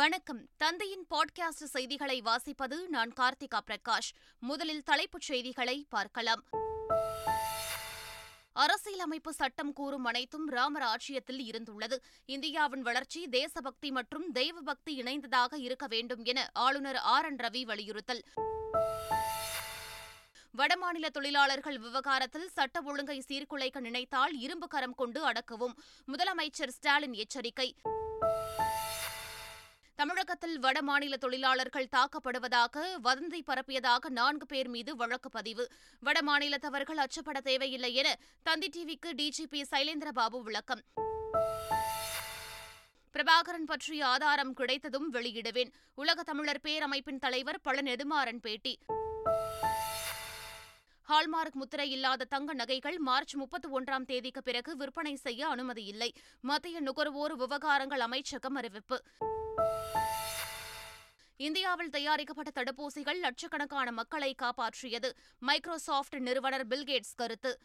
வணக்கம். தந்தையின் பாட்காஸ்ட் செய்திகளை வாசிப்பது நான் கார்த்திகா பிரகாஷ். முதலில் தலைப்புச் செய்திகளை பார்க்கலாம். அரசியலமைப்பு சட்டம் கூறும் அனைத்தும் ராமர் ஆட்சியத்தில் இருந்துள்ளது. இந்தியாவின் வளர்ச்சி தேசபக்தி மற்றும் தெய்வபக்தி இணைந்ததாக இருக்க வேண்டும் என ஆளுநர் ஆர். என். ரவி வலியுறுத்தல். வடமாநில தொழிலாளர்கள் விவகாரத்தில் சட்ட ஒழுங்கை சீர்குலைக்க நினைத்தால் இரும்பு கரம் கொண்டு அடக்கவும். முதலமைச்சர் ஸ்டாலின் எச்சரிக்கை. தமிழகத்தில் வடமாநில தொழிலாளர்கள் தாக்கப்படுவதாக வதந்தி பரப்பியதாக நான்கு பேர் மீது வழக்கு பதிவு. வடமாநிலத்தவர்கள் அச்சப்பட தேவையில்லை என தந்தி டிவிக்கு டிஜிபி சைலேந்திரபாபு விளக்கம். பிரபாகரன் பற்றிய ஆதாரம் கிடைத்ததும் வெளியிடுவேன். உலக தமிழர் பேரமைப்பின் தலைவர் பழ நெடுமாறன் பேட்டி. ஹால்மார்க் முத்திரை இல்லாத தங்க நகைகள் மார்ச் முப்பத்தி ஒன்றாம் தேதிக்கு பிறகு விற்பனை செய்ய அனுமதி இல்லை. மத்திய நுகர்வோர் விவகாரங்கள் அமைச்சகம் அறிவிப்பு. இந்தியாவில் தயாரிக்கப்பட்ட தடுப்பூசிகள் லட்சக்கணக்கான மக்களை காப்பாற்றியது. மைக்ரோசாப்ட் நிறுவனர் பில்கேட்ஸ் கருத்து.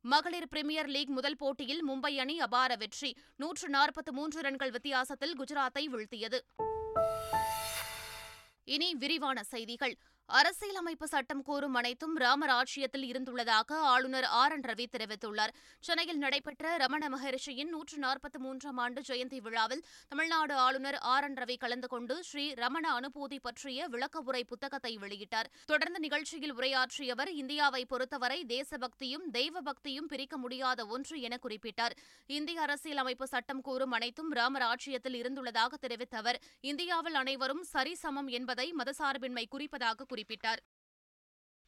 மகளிர் பிரீமியர் லீக் முதல் போட்டியில் மும்பை அணி அபார வெற்றி. நூற்று நாற்பத்தி மூன்று ரன்கள் வித்தியாசத்தில் குஜராத்தை வீழ்த்தியது. இனி விரிவான செய்திகள். அரசியலமைப்பு சட்டம் கூறும் அனைத்தும் ராமர் ஆட்சியத்தில் இருந்துள்ளதாக ஆளுநர் ஆர் என் ரவி தெரிவித்துள்ளார். சென்னையில் நடைபெற்ற ரமண மகரிஷியின் நூற்று நாற்பத்தி மூன்றாம் ஆண்டு ஜெயந்தி விழாவில் தமிழ்நாடு ஆளுநர் ஆர் என் ரவி கலந்து கொண்டு ஸ்ரீ ரமண அனுபூதி பற்றிய விளக்க உரை புத்தகத்தை வெளியிட்டார். தொடர்ந்து நிகழ்ச்சியில் உரையாற்றிய அவர் இந்தியாவை பொறுத்தவரை தேசபக்தியும் தெய்வ பக்தியும் பிரிக்க முடியாத ஒன்று என குறிப்பிட்டார். இந்திய அரசியலமைப்பு சட்டம் கூறும் அனைத்தும் ராமர் ஆட்சியத்தில் இருந்துள்ளதாக தெரிவித்த அவர் இந்தியாவில் அனைவரும் சரிசமம் என்பதை மதசார்பின்மை குறிப்பதாக குறிப்பிட்டார் குறிப்பிட்டார்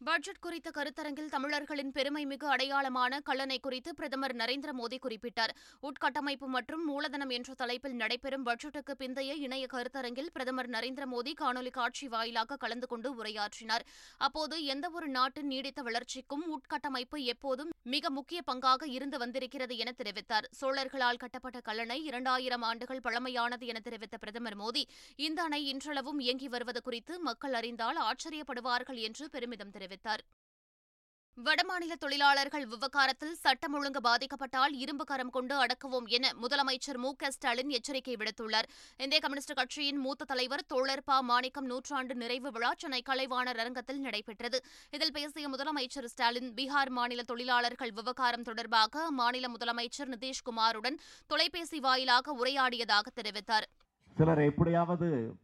பட்ஜெட் குறித்த கருத்தரங்கில் தமிழர்களின் பெருமைமிகு அடையாளமான கல்லணை குறித்து பிரதமர் நரேந்திர மோடி குறிப்பிட்டார். உட்கட்டமைப்பு மற்றும் மூலதனம் என்ற தலைப்பில் நடைபெறும் பட்ஜெட்டுக்கு பிந்தைய இணைய கருத்தரங்கில் பிரதமர் நரேந்திர மோடி காணொலி காட்சி வாயிலாக கலந்து கொண்டு உரையாற்றினார். அப்போது எந்தவொரு நாட்டின் நீடித்த வளர்ச்சிக்கும் உட்கட்டமைப்பு எப்போதும் மிக முக்கிய பங்காக இருந்து வந்திருக்கிறது என தெரிவித்தார். சோழர்களால் கட்டப்பட்ட கல்லணை இரண்டாயிரம் ஆண்டுகள் பழமையானது என தெரிவித்த பிரதமர் மோடி இந்த அணை இன்றளவும் இயங்கி வருவது குறித்து மக்கள் அறிந்தால் ஆச்சரியப்படுவார்கள் என்று பெருமிதம் தெரிவித்தார். வடமாநில தொழிலாளர்கள் விவகாரத்தில் சட்டம் ஒழுங்கு பாதிக்கப்பட்டால் இரும்பு கரம் கொண்டு அடக்குவோம் என முதலமைச்சர் மு க ஸ்டாலின் எச்சரிக்கை விடுத்துள்ளார். இந்திய கம்யூனிஸ்ட் கட்சியின் மூத்த தலைவர் தோழர் ப. மாணிக்கம் நூற்றாண்டு நிறைவு விழா சென்னை கலைவாணர் அரங்கத்தில் நடைபெற்றது. இதில் பேசிய முதலமைச்சர் ஸ்டாலின் பீகார் மாநில தொழிலாளர்கள் விவகாரம் தொடர்பாக மாநில முதலமைச்சர் நிதிஷ்குமாருடன் தொலைபேசி வாயிலாக உரையாடியதாக தெரிவித்தார். சிலர் எப்படியாவது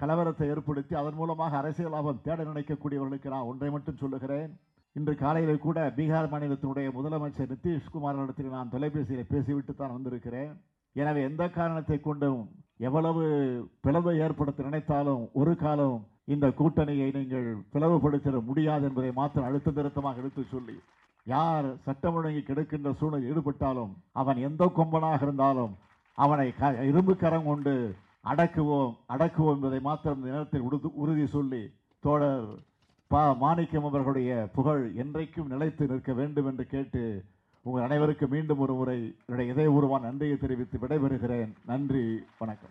கலவரத்தை ஏற்படுத்தி அதன் மூலமாக அரசியல் லாபம் தேட நினைக்கக்கூடியவர்களுக்கு நான் ஒன்றை மட்டும் சொல்லுகிறேன். இன்று காலையில் கூட பீகார் மாநிலத்தினுடைய முதலமைச்சர் நிதிஷ்குமாரிடத்தில் நான் தொலைபேசியில் பேசிவிட்டு தான் வந்திருக்கிறேன். எனவே எந்த காரணத்தை கொண்டும் எவ்வளவு பிளவை ஏற்படுத்த நினைத்தாலும் ஒரு காலம் இந்த கூட்டணியை நீங்கள் பிளவுபடுத்திட முடியாது என்பதை மாத்திரம் அழுத்த திருத்தமாக எடுத்து சொல்லி யார் சட்டம் ஒழுங்கி கெடுக்கின்ற சூழல் ஈடுபட்டாலும் அவன் எந்த கொம்பனாக இருந்தாலும் அவனை க இரும்பு கரம் கொண்டு அடக்குவோம் அடக்குவோம் என்பதை மாத்திரம் இந்த நேரத்தில் உறுதி உறுதி சொல்லி தோழர் பா. மாணிக்கம் அவர்களுடைய புகழ் என்றைக்கும் நிலைத்து நிற்க வேண்டும் என்று கேட்டு உங்கள் அனைவருக்கு மீண்டும் ஒரு முறை என்னுடைய இதயபூர்வமான நன்றியை தெரிவித்து விடைபெறுகிறேன். நன்றி வணக்கம்.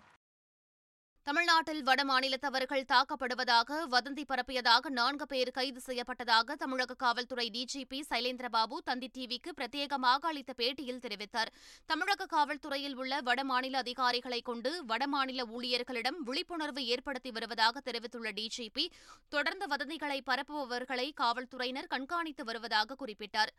தமிழ்நாட்டில் வடமாநிலத்தவர்கள் தாக்கப்படுவதாக வதந்தி பரப்பியதாக நான்கு பேர் கைது செய்யப்பட்டதாக தமிழக காவல்துறை டிஜிபி சைலேந்திரபாபு தந்தி டிவிக்கு பிரத்யேகமாக அளித்த பேட்டியில் தெரிவித்தார். தமிழக காவல்துறையில் உள்ள வடமாநில அதிகாரிகளை கொண்டு வடமாநில ஊழியர்களிடம் விழிப்புணர்வு ஏற்படுத்தி வருவதாக தெரிவித்துள்ள டிஜிபி தொடர்ந்து வதந்திகளை பரப்புபவர்களை காவல்துறையினர் கண்காணித்து வருவதாக குறிப்பிட்டார்.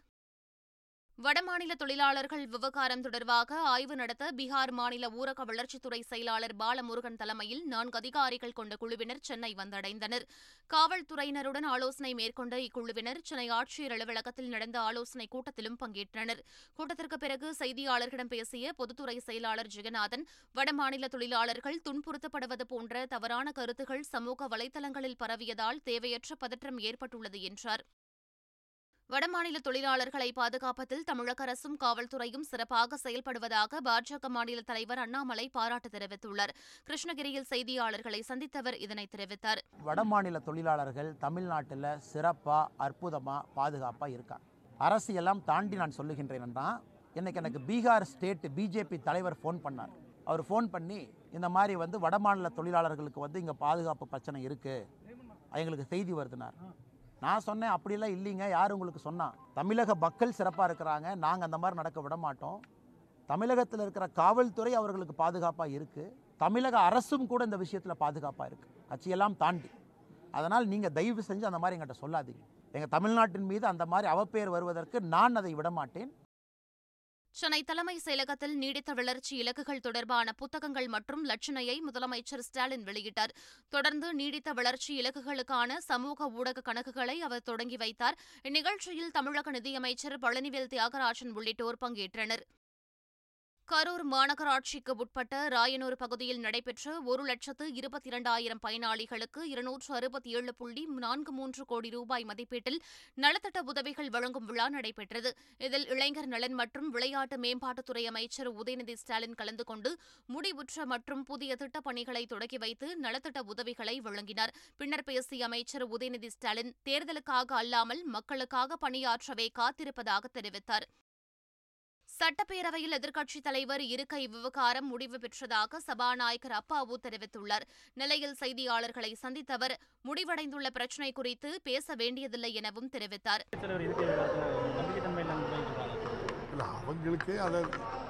வடமாநில தொழிலாளர்கள் விவகாரம் தொடர்பாக ஆய்வு நடத்த பீகார் மாநில ஊரக வளர்ச்சித்துறை செயலாளர் பாலமுருகன் தலைமையில் நான்கு அதிகாரிகள் கொண்ட குழுவினர் சென்னை வந்தடைந்தனர். காவல்துறையினருடன் ஆலோசனை மேற்கொண்ட இக்குழுவினர் சென்னை ஆட்சியர் அலுவலகத்தில் நடந்த ஆலோசனைக் கூட்டத்திலும் பங்கேற்றனர். கூட்டத்திற்கு பிறகு செய்தியாளர்களிடம் பேசிய பொதுத்துறை செயலாளர் ஜெகநாதன் வடமாநில தொழிலாளர்கள் துன்புறுத்தப்படுவது போன்ற தவறான கருத்துகள் சமூக வலைதளங்களில் பரவியதால் தேவையற்ற பதற்றம் ஏற்பட்டுள்ளது என்றார். வடமாநில தொழிலாளர்களை பாதுகாப்பதில் தமிழக அரசும் காவல்துறையும் சிறப்பாக செயல்படுவதாக பாஜக மாநில தலைவர் அண்ணாமலை பாராட்டு தெரிவித்துள்ளார். கிருஷ்ணகிரியில் செய்தியாளர்களை சந்தித்தவர் இதனை தெரிவித்தார். வடமாநில தொழிலாளர்கள் தமிழ்நாட்டில் சிறப்பாக அற்புதமாக பாதுகாப்பாக இருக்காங்க. அரசியெல்லாம் தாண்டி நான் சொல்லுகின்றேன்னா இன்னைக்கு எனக்கு பீகார் ஸ்டேட் பிஜேபி தலைவர் ஃபோன் பண்ணார். அவர் ஃபோன் பண்ணி இந்த மாதிரி வந்து வடமாநில தொழிலாளர்களுக்கு வந்து இங்கே பாதுகாப்பு பிரச்சனை இருக்குது எங்களுக்கு செய்தி வருதுனார். நான் சொன்னேன் அப்படிலாம் இல்லைங்க. யார் உங்களுக்கு சொன்னான் தமிழக மக்கள் சிறப்பாக இருக்கிறாங்க. நாங்கள் அந்த மாதிரி நடக்க விட மாட்டோம். தமிழகத்தில் இருக்கிற காவல்துறை அவர்களுக்கு பாதுகாப்பாக இருக்குது தமிழக அரசும் கூட இந்த விஷயத்தில் பாதுகாப்பாக இருக்குது கட்சியெல்லாம் தாண்டி. அதனால் நீங்கள் தயவு செஞ்சு அந்த மாதிரி எங்கிட்ட சொல்லாதீங்க. எங்கள் தமிழ்நாட்டின் மீது அந்த மாதிரி அவப்பெயர் வருவதற்கு நான் அதை விட மாட்டேன் சென்னை தலைமை செயலகத்தில் நீடித்த வளர்ச்சி இலக்குகள் தொடர்பான புத்தகங்கள் மற்றும் லட்சணையை முதலமைச்சர் ஸ்டாலின் வெளியிட்டார். தொடர்ந்து நீடித்த வளர்ச்சி இலக்குகளுக்கான சமூக ஊடக கணக்குகளை அவர் தொடங்கி வைத்தார். இந்நிகழ்ச்சியில் தமிழக நிதியமைச்சர் பழனிவேல் தியாகராஜன் உள்ளிட்டோர் பங்கேற்றனர். கரூர் மாநகராட்சிக்கு உட்பட்ட ராயனூர் பகுதியில் நடைபெற்ற ஒரு லட்சத்து இருபத்தி இரண்டாயிரம் பயனாளிகளுக்கு இருநூற்று அறுபத்தி ஏழு புள்ளி நான்கு மூன்று கோடி ரூபாய் மதிப்பீட்டில் நலத்திட்ட உதவிகள் வழங்கும் விழா நடைபெற்றது. இதில் இளைஞர் நலன் மற்றும் விளையாட்டு மேம்பாட்டுத்துறை அமைச்சர் உதயநிதி ஸ்டாலின் கலந்து கொண்டு முடிவுற்ற மற்றும் புதிய திட்டப் பணிகளை தொடங்கி வைத்து நலத்திட்ட உதவிகளை வழங்கினார். பின்னர் பேசிய அமைச்சர் உதயநிதி ஸ்டாலின் தேர்தலுக்காக அல்லாமல் மக்களுக்காக பணியாற்றவே காத்திருப்பதாக தெரிவித்தார். சட்டப்பேரவையில் எதிர்க்கட்சித் தலைவர் இருக்கை விவகாரம் முடிவு பெற்றதாக சபாநாயகர் அப்பாவு தெரிவித்துள்ளார். நிலையில் செய்தியாளர்களை சந்தித்த அவர் முடிவடைந்துள்ள பிரச்சினை குறித்து பேச வேண்டியதில்லை எனவும் தெரிவித்தார். அவங்களுக்கு அதை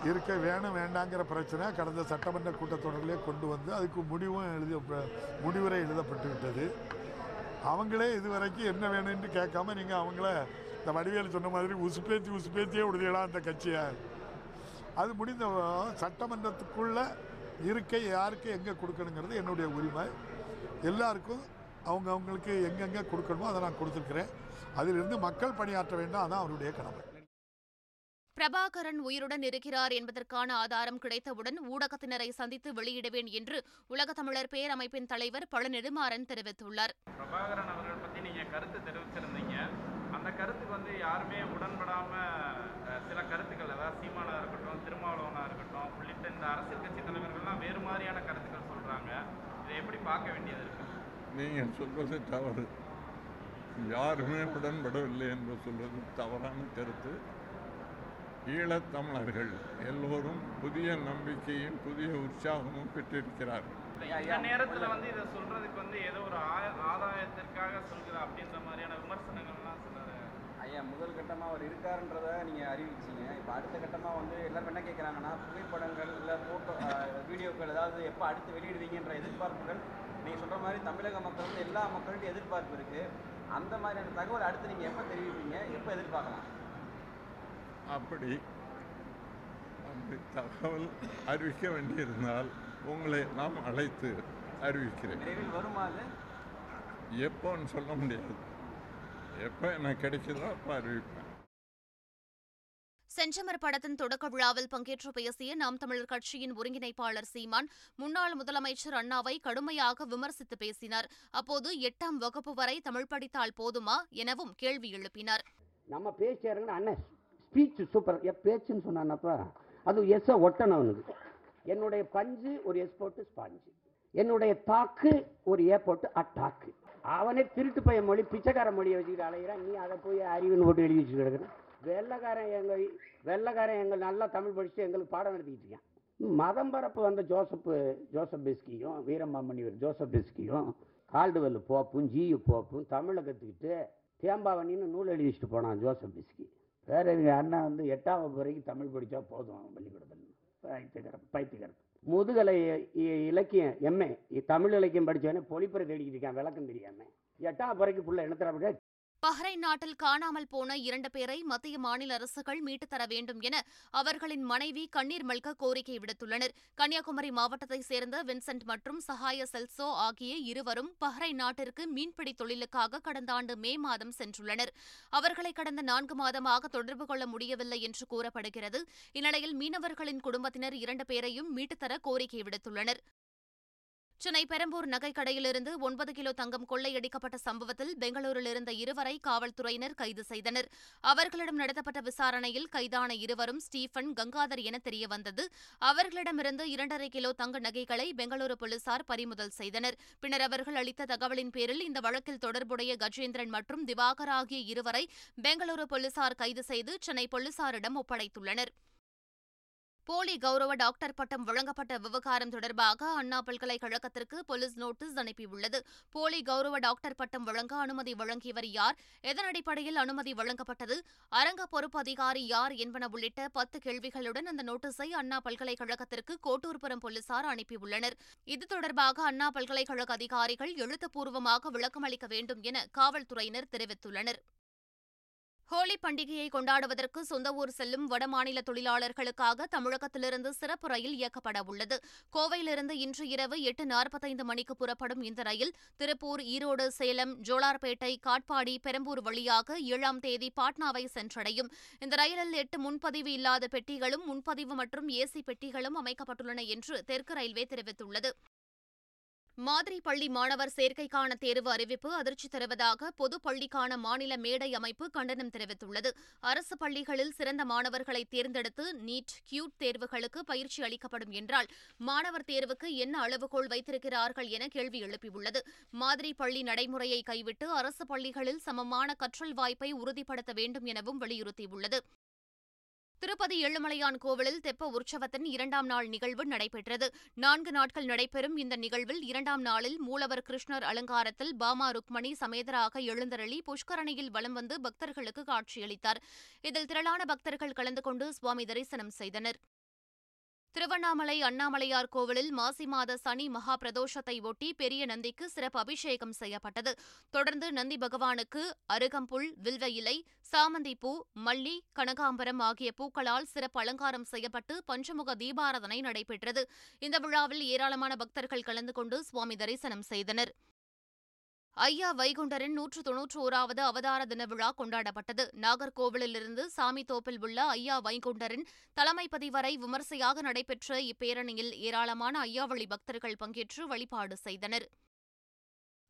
இருக்க வேணும் வேண்டாங்கிற பிரச்சனை கடந்த சட்டமன்ற கூட்டத்தொடரிலே கொண்டு வந்து அதுக்கு முடிவும் எழுதி முடிவுரை எழுதப்பட்டு விட்டது. அவங்களே இதுவரைக்கும் என்ன வேணும்னு கேட்காம நீங்கள் அவங்கள இந்த வடிவேல் சொன்ன மாதிரி உசுப்பேத்தி உசுப்பேத்தியே விடுதலாம் அந்த கட்சியை. அது முடிந்த சட்டமன்றத்துக்குள்ள இருக்கை யாருக்கு எங்கே கொடுக்கணுங்கிறது என்னுடைய உரிமை. எல்லாருக்கும் அவங்க அவங்களுக்கு எங்கெங்கே கொடுக்கணுமோ அதை நான் கொடுத்துருக்குறேன். அதிலிருந்து மக்கள் பணியாற்ற வேண்டும் அதான் அவருடைய கடமை. பிரபாகரன் உயிருடன் இருக்கிறார் என்பதற்கான ஆதாரம் கிடைத்தவுடன் ஊடகத்தினரை சந்தித்து வெளியிடுவேன் என்று உலகத் தமிழர் பேரமைப்பின் தலைவர் பழ நெடுமாறன் தெரிவித்துள்ளார். பிரபாகரன் அவர்கள் பற்றி நீங்கள் கருத்து தெரிவிச்சிருந்தீங்க. அந்த கருத்துக்கு வந்து யாருமே உடன்படாம அஹ், சில கருத்துக்கள் அதாவது சீமானா இருக்கட்டும் திருமாவளவனா இருக்கட்டும் உள்ளிட்ட இந்த அரசியல் கட்சி தலைவர்கள்லாம் வேறு மாதிரியான கருத்துக்கள் சொல்றாங்க. இதை எப்படி பார்க்க வேண்டியது இருக்கு? நீங்கள் சொல்வது தவறு. யாருமே உடன்படவில்லை என்று சொல்வது தவறான கருத்து. ஈழத்தமிழர்கள் எல்லோரும் புதிய நம்பிக்கையும் புதிய உற்சாகமும் பெற்றிருக்கிறார்கள். இந்த நேரத்துல வந்து இதை சொல்றதுக்கு வந்து ஏதோ ஒரு ஆதாயத்திற்காக சொல்கிற அப்படின்ற மாதிரியான விமர்சனங்கள்லாம் ஐயா முதல் கட்டமாக அவர் இருக்காருன்றதை நீங்கள் அறிவிச்சீங்க. இப்போ அடுத்த கட்டமாக வந்து எல்லாரும் என்ன கேட்குறாங்கன்னா புகைப்படங்கள் இல்லை ஃபோட்டோ வீடியோக்கள் ஏதாவது எப்போ அடுத்து வெளியிடுவீங்கன்ற எதிர்பார்ப்புகள் நீங்கள் சொல்கிற மாதிரி தமிழக மக்கள் வந்து எல்லா மக்கள்கிட்ட எதிர்பார்ப்பு இருக்குது அந்த மாதிரியான தகவல் அடுத்து நீங்கள் எப்போ தெரிவிப்பீங்க? எப்போ எதிர்பார்க்கலாம்? அப்படி அப்படி தகவல் அறிவிக்க வேண்டியிருந்தால் உங்களை நாம் அழைத்து அறிவிக்கிறேன். வருமா எப்போன்னு சொல்ல முடியாது. எப்போ எனக்கு கிடைக்குதோ அப்போ அறிவிப்பேன். செஞ்சமர் படத்தின் தொடக்க விழாவில் பங்கேற்று பேசிய நாம் தமிழர் கட்சியின் ஒருங்கிணைப்பாளர் சீமான் முன்னாள் முதலமைச்சர் அண்ணாவை கடுமையாக விமர்சித்து பேசினார். அப்போது எட்டாம் வகுப்பு வரை தமிழ் படித்தால் போதுமா எனவும் கேள்வி எழுப்பினார். நம்ம பேசியாருங்கன்னு அண்ணன் ஸ்பீச் சூப்பர் பேச்சுன்னு சொன்னானப்பா அது எஸ்ஸை ஒட்டணும் அவனுக்கு. என்னுடைய பஞ்சு ஒரு எஸ் போட்டு ஸ்பாஞ்சு என்னுடைய தாக்கு ஒரு ஏ போட்டு அட்டாக்கு அவனே திருட்டு பையன் மொழி பிச்சைக்கார மொழியை வச்சுக்கிட்டு அலைகிறான் நீ அதை போய் அறிவுன்னு போட்டு எழுதி வச்சுட்டு கிடக்குறேன் வெள்ளைக்காரன் எங்கள் வெள்ளைக்காரன் எங்கள் நல்லா தமிழ் படிச்சுட்டு எங்களுக்கு பாடம் நடத்திக்கிட்டு இருக்கான். மதம் பரப்பு வந்த ஜோசப் ஜோசப் பெஸ்கியும் வீரமாமணிவர் ஜோசப் பெஸ்கியும் கால்டுவெல் போப்பும் ஜியு போப்பும் தமிழை கற்றுக்கிட்டு தேம்பாவணின்னு நூல் எழுதி வச்சுட்டு போனான் ஜோசப் பிஸ்கி. வேற எங்கள் அண்ணன் வந்து எட்டாம் வகுப்பு வரைக்கும் தமிழ் படித்தா போதும் பள்ளிக்கூடத்தில். பைத்தியகரம் பைத்தியகரம் முதுகலை இலக்கியம் எம்ஏ தமிழ் இலக்கியம் படித்தவனே பொழிப்புரை தேடிக்கிட்டு இருக்கான் விளக்கம் தெரியாம. எட்டாம் பிறகு புள்ள என்ன தர பஹ்ரைன் நாட்டில் காணாமல் போன இரண்டு பேரை மத்திய மாநில அரசுகள் மீட்டுத் தர வேண்டும் என அவர்களின் மனைவி கண்ணீர் மல்க கோரிக்கை விடுத்துள்ளனர். கன்னியாகுமரி மாவட்டத்தைச் சேர்ந்த வின்சென்ட் மற்றும் சஹாய செல்சோ ஆகிய இருவரும் பஹ்ரைன் நாட்டிற்கு மீன்பிடி தொழிலுக்காக கடந்த ஆண்டு மே மாதம் சென்றுள்ளனர். அவர்களை கடந்த நான்கு மாதமாக தொடர்பு கொள்ள முடியவில்லை என்று கூறப்படுகிறது. இந்நிலையில் மீனவர்களின் குடும்பத்தினர் இரண்டு பேரையும் மீட்டுத் தர கோரிக்கை விடுத்துள்ளனர். சென்னை பெரம்பூர் நகைக்கடையிலிருந்து ஒன்பது கிலோ தங்கம் கொள்ளையடிக்கப்பட்ட சம்பவத்தில் பெங்களூரில் இருந்த இருவரை காவல்துறையினர் கைது செய்தனர். அவர்களிடம் நடத்தப்பட்ட விசாரணையில் கைதான இருவரும் ஸ்டீபன் கங்காதர் என தெரியவந்தது. அவர்களிடமிருந்து இரண்டரை கிலோ தங்க நகைகளை பெங்களூரு போலீசார் பறிமுதல் செய்தனர். பின்னர் அவர்கள் அளித்த தகவலின் பேரில் இந்த வழக்கில் தொடர்புடைய கஜேந்திரன் மற்றும் திவாகர் ஆகிய இருவரை பெங்களூரு போலீசார் கைது செய்து சென்னை போலீசாரிடம் ஒப்படைத்துள்ளனர். போலி கௌரவ டாக்டர் பட்டம் வழங்கப்பட்ட விவகாரம் தொடர்பாக அண்ணா பல்கலைக்கழகத்திற்கு போலீஸ் நோட்டீஸ் அனுப்பியுள்ளது. போலி கௌரவ டாக்டர் பட்டம் வழங்க அனுமதி வழங்கியவர் யார்? எதன் அடிப்படையில் அனுமதி வழங்கப்பட்டது? அரங்க பொறுப்பு அதிகாரி யார் என்பன உள்ளிட்ட பத்து கேள்விகளுடன் அந்த நோட்டீஸை அண்ணா பல்கலைக்கழகத்திற்கு கோட்டூர்புரம் போலீசார் அனுப்பியுள்ளனர். இது தொடர்பாக அண்ணா பல்கலைக்கழக அதிகாரிகள் எழுத்துப்பூர்வமாக விளக்கமளிக்க வேண்டும் என காவல்துறையினர் தெரிவித்துள்ளனர். ஹோலி பண்டிகையை கொண்டாடுவதற்கு சொந்த ஊர் செல்லும் வடமாநில தொழிலாளர்களுக்காக தமிழகத்திலிருந்து சிறப்பு ரயில் இயக்கப்பட உள்ளது. கோவையிலிருந்து இன்று இரவு எட்டு நாற்பத்தைந்து மணிக்கு புறப்படும் இந்த ரயில் திருப்பூர் ஈரோடு சேலம் ஜோலார்பேட்டை காட்பாடி பெரம்பூர் வழியாக ஏழாம் தேதி பாட்னாவை சென்றடையும். இந்த ரயிலில் எட்டு முன்பதிவு இல்லாத பெட்டிகளும் முன்பதிவு மற்றும் ஏசி பெட்டிகளும் அமைக்கப்பட்டுள்ளன என்று தெற்கு ரயில்வே தெரிவித்துள்ளது. மாதிரி பள்ளி மாணவர் சேர்க்கைக்கான தேர்வு அறிவிப்பு அதிர்ச்சி தருவதாக பொது பள்ளிக்கான மாநில மேடை அமைப்பு கண்டனம் தெரிவித்துள்ளது. அரசு பள்ளிகளில் சிறந்த மாணவர்களை தேர்ந்தெடுத்து நீட் கியூட் தேர்வுகளுக்கு பயிற்சி அளிக்கப்படும் என்றால் மாணவர் தேர்வுக்கு என்ன அளவுகோல் வைத்திருக்கிறார்கள் என கேள்வி எழுப்பியுள்ளது. மாதிரி பள்ளி நடைமுறையை கைவிட்டு அரசு பள்ளிகளில் சமமான கற்றல் வாய்ப்பை உறுதிப்படுத்த வேண்டும் எனவும் வலியுறுத்தியுள்ளது. திருப்பதி ஏழுமலையான் கோவிலில் தெப்ப உற்சவத்தின் இரண்டாம் நாள் நிகழ்வு நடைபெற்றது. நான்கு நாட்கள் நடைபெறும் இந்த நிகழ்வில் இரண்டாம் நாளில் மூலவர் கிருஷ்ணர் அலங்காரத்தில் பாமா ருக்மணி சமேதராக எழுந்தருளி புஷ்கரணியில் வலம் வந்து பக்தர்களுக்கு காட்சியளித்தார். இதில் திரளான பக்தர்கள் கலந்து கொண்டு சுவாமி தரிசனம் செய்தனர். திருவண்ணாமலை அண்ணாமலையார் கோவிலில் மாசி மாத சனி மகா பிரதோஷத்தை ஒட்டி பெரிய நந்திக்கு சிறப்பு அபிஷேகம் செய்யப்பட்டது. தொடர்ந்து நந்தி பகவானுக்கு அருகம்புல் வில்வ இலை சாமந்தி பூ மல்லி கனகாம்பரம் ஆகிய பூக்களால் சிறப்பு அலங்காரம் செய்யப்பட்டு பஞ்சமுக தீபாராதனை நடைபெற்றது. இந்த விழாவில் ஏராளமான பக்தர்கள் கலந்து கொண்டு சுவாமி தரிசனம் செய்தனர். ஐயா வைகுண்டரின் நூற்று தொன்னூற்று ஓராவது அவதார தின விழா கொண்டாடப்பட்டது. நாகர்கோவிலிருந்து சாமித்தோப்பில் உள்ள ஐயா வைகுண்டரின் தலைமைப்பதி வரை விமர்சையாக நடைபெற்ற இப்பேரணியில் ஏராளமான ஐயாவளி பக்தர்கள் பங்கேற்று வழிபாடு செய்தனர்.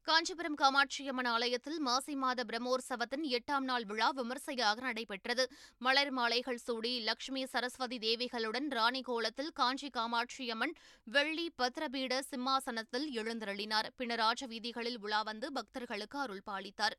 காஞ்சிபுரம் காமாட்சியம்மன் ஆலயத்தில் மாசி மாத பிரம்மோற்சவத்தின் எட்டாம் நாள் விழா விமர்சையாக நடைபெற்றது. மலர் மாலைகள் சூடி லட்சுமி சரஸ்வதி தேவிகளுடன் ராணி கோலத்தில் காஞ்சி காமாட்சியம்மன் வெள்ளி பத்ரபீட சிம்மாசனத்தில் எழுந்தருளினார். பின்னர் ராஜ வீதிகளில் உலா வந்து பக்தர்களுக்கு அருள் பாலித்தார்.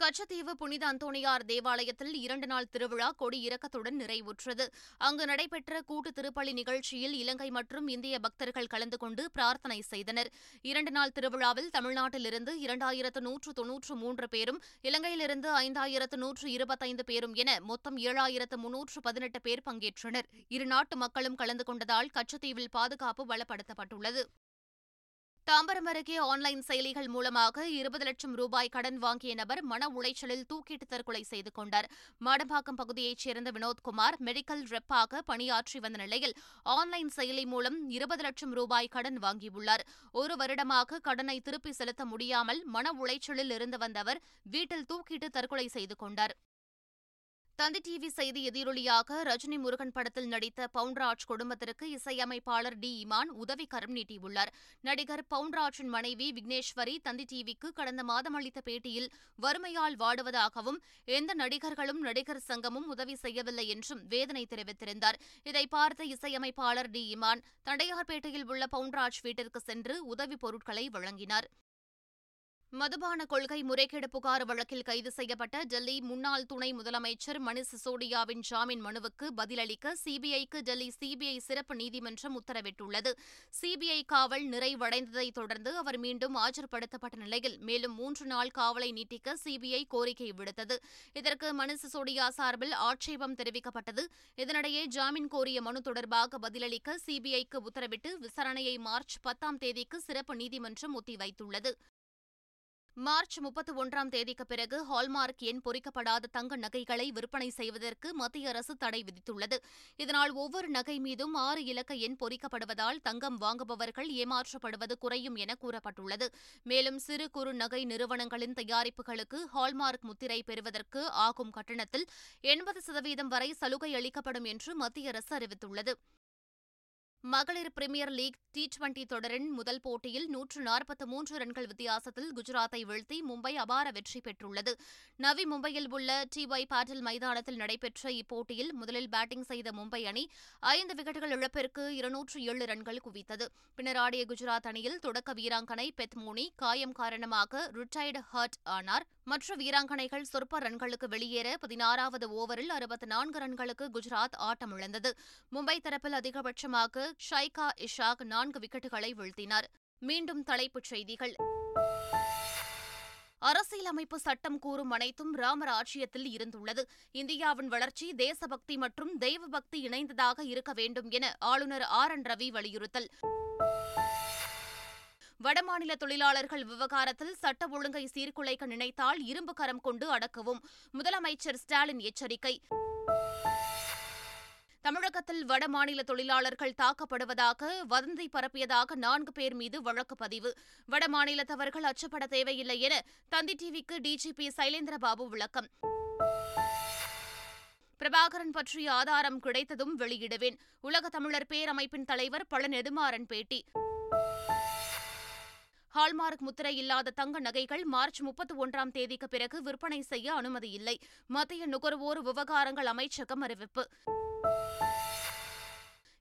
கச்சத்தீவு புனித அந்தோணியார் தேவாலயத்தில் இரண்டு நாள் திருவிழா கொடி இறக்கத்துடன் நிறைவுற்றது. அங்கு நடைபெற்ற கூட்டு திருப்பலி நிகழ்ச்சியில் இலங்கை மற்றும் இந்திய பக்தர்கள் கலந்து கொண்டு பிரார்த்தனை செய்தனர். இரண்டு நாள் திருவிழாவில் தமிழ்நாட்டிலிருந்து இரண்டாயிரத்து நூற்று தொன்னூற்று மூன்று பேரும் இலங்கையிலிருந்து ஐந்தாயிரத்து நூற்று இருபத்தைந்து பேரும் என மொத்தம் ஏழாயிரத்து முன்னூற்று பதினெட்டு பேர் பங்கேற்றனர். இரு நாட்டு மக்களும் கலந்து கொண்டதால் கச்சத்தீவில் பாதுகாப்பு பலப்படுத்தப்பட்டுள்ளது. தாம்பரம் அருகே ஆன்லைன் செயலிகள் மூலமாக இருபது லட்சம் ரூபாய் கடன் வாங்கிய நபர் மன உளைச்சலில் தூக்கிட்டு தற்கொலை செய்து கொண்டார். மாடம்பாக்கம் பகுதியைச் சேர்ந்த வினோத்குமார் மெடிக்கல் ரெப்பாக பணியாற்றி வந்த நிலையில் ஆன்லைன் செயலி மூலம் இருபது லட்சம் ரூபாய் கடன் வாங்கியுள்ளார். ஒரு வருடமாக கடனை திருப்பி செலுத்த முடியாமல் மன உளைச்சலில் இருந்து வந்தவர் வீட்டில் தூக்கிட்டு தற்கொலை செய்து கொண்டார். தந்தி டிவி செய்தி எதிரொலியாக ரஜினி முருகன் படத்தில் நடித்த பவுன்ராஜ் குடும்பத்திற்கு இசையமைப்பாளர் டி. இமான் உதவிக்கரம் நீட்டியுள்ளார். நடிகர் பவுன்ராஜின் மனைவி விக்னேஸ்வரி தந்தி டிவிக்கு கடந்த மாதம் அளித்த பேட்டியில் வறுமையால் வாடுவதாகவும் எந்த நடிகர்களும் நடிகர் சங்கமும் உதவி செய்யவில்லை என்றும் வேதனை தெரிவித்திருந்தார். இதை பார்த்த இசையமைப்பாளர் டி. இமான் தண்டையார்பேட்டையில் உள்ள பவுன்ராஜ் வீட்டிற்கு சென்று உதவிப் பொருட்களை வழங்கினார். மதுபான கொள்கை முறைகேடு புகார் வழக்கில் கைது செய்யப்பட்ட டெல்லி முன்னாள் துணை முதலமைச்சர் மணிஷ் சிசோடியாவின் ஜாமீன் மனுவுக்கு பதிலளிக்க சிபிஐக்கு டெல்லி சிபிஐ சிறப்பு நீதிமன்றம் உத்தரவிட்டுள்ளது. சிபிஐ காவல் நிறைவடைந்ததைத் தொடர்ந்து அவர் மீண்டும் ஆஜர்படுத்தப்பட்ட நிலையில் மேலும் மூன்று நாள் காவலை நீட்டிக்க சிபிஐ கோரிக்கை விடுத்தது. இதற்கு மணிஷ் சிசோடியா சார்பில் ஆட்சேபம் தெரிவிக்கப்பட்டது. இதனிடையே ஜாமீன் கோரிய மனு தொடர்பாக பதிலளிக்க சிபிஐக்கு உத்தரவிட்டு விசாரணையை மார்ச் பத்தாம் தேதிக்கு சிறப்பு நீதிமன்றம் ஒத்திவைத்துள்ளது. மார்ச் முப்பத்தி ஒன்றாம் தேதிக்கு பிறகு ஹால்மார்க் எண் பொறிக்கப்படாத தங்க நகைகளை விற்பனை செய்வதற்கு மத்திய அரசு தடை விதித்துள்ளது. இதனால் ஒவ்வொரு நகை மீதும் ஆறு இலக்க எண் பொறிக்கப்படுவதால் தங்கம் வாங்குபவர்கள் ஏமாற்றப்படுவது குறையும் என கூறப்பட்டுள்ளது. மேலும் சிறு குறு நகை நிறுவனங்களின் தயாரிப்புகளுக்கு ஹால்மார்க் முத்திரை பெறுவதற்கு ஆகும் கட்டணத்தில் எண்பது சதவீதம் வரை சலுகை அளிக்கப்படும் என்று மத்திய அரசு அறிவித்துள்ளது. மகளிர் பிரீமியர் லீக் டி டுவெண்டி தொடரின் முதல் போட்டியில் நூற்று நாற்பத்தி மூன்று ரன்கள் வித்தியாசத்தில் குஜராத்தை வீழ்த்தி மும்பை அபார வெற்றி பெற்றுள்ளது. நவி மும்பையில் உள்ள டி ஒய் பாட்டில் மைதானத்தில் நடைபெற்ற இப்போட்டியில் முதலில் பேட்டிங் செய்த மும்பை அணி ஐந்து விக்கெட்டுகள் இழப்பிற்கு இருநூற்று ஏழு ரன்கள் குவித்தது. பின்னர் ஆடிய குஜராத் அணியில் தொடக்க வீராங்கனை பெத்மோனி காயம் காரணமாக ரிட்டையர்டு ஹர்ட் ஆனார். மற்ற வீராங்கனைகள் சொற்ப ரன்களுக்கு வெளியேற பதினாறாவது ஓவரில் அறுபத்தி நான்கு ரன்களுக்கு குஜராத் ஆட்டமிழந்தது மும்பை தரப்பில் அதிகபட்சமாக ஷைகா இஷாக் நான்கு விக்கெட்டுகளை வீழ்த்தினார். மீண்டும் தலைப்புச் செய்திகள். அரசியலமைப்பு சட்டம் கூறும் அனைத்தும் ராமர் ஆட்சியத்தில் இருந்துள்ளது. இந்தியாவின் வளர்ச்சி தேசபக்தி மற்றும் தெய்வபக்தி இணைந்ததாக இருக்க வேண்டும் என ஆளுநர் ஆர் என் ரவி வலியுறுத்தல். வடமாநில தொழிலாளர்கள் விவகாரத்தில் சட்ட ஒழுங்கை சீர்குலைக்க நினைத்தால் இரும்பு கரம் கொண்டு அடக்கவும் முதலமைச்சர் ஸ்டாலின் எச்சரிக்கை. தமிழகத்தில் வடமாநில தொழிலாளர்கள் தாக்கப்படுவதாக வதந்தி பரப்பியதாக நான்கு பேர் மீது வழக்கு பதிவு. வடமாநிலத்தவர்கள் அச்சப்பட தேவையில்லை என தந்தி டிவிக்கு டிஜிபி சைலேந்திரபாபு விளக்கம். பிரபாகரன் பற்றிய ஆதாரம் கிடைத்ததும் வெளியிடுவேன். உலக தமிழர் பேரமைப்பின் தலைவர் பழ நெடுமாறன் பேட்டி. ஹால்மார்க் முத்திரை இல்லாத தங்க நகைகள் மார்ச் முப்பத்தி ஒன்றாம் தேதிக்கு பிறகு விற்பனை செய்ய அனுமதி இல்லை. மத்திய நுகர்வோர் விவகாரங்கள் அமைச்சகம் அறிவிப்பு.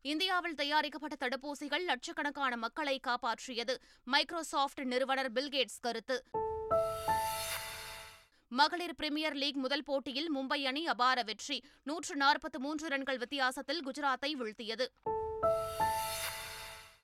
இந்தியாவில் தயாரிக்கப்பட்ட தடுப்பூசிகள் லட்சக்கணக்கான மக்களை காப்பாற்றியது. மைக்ரோசாஃப்ட் நிறுவனர் பில்கேட்ஸ் கருத்து. மகளிர் பிரீமியர் லீக் முதல் போட்டியில் மும்பை அணி அபார வெற்றி. நூற்று நாற்பத்தி மூன்று ரன்கள் வித்தியாசத்தில் குஜராத்தை வீழ்த்தியது.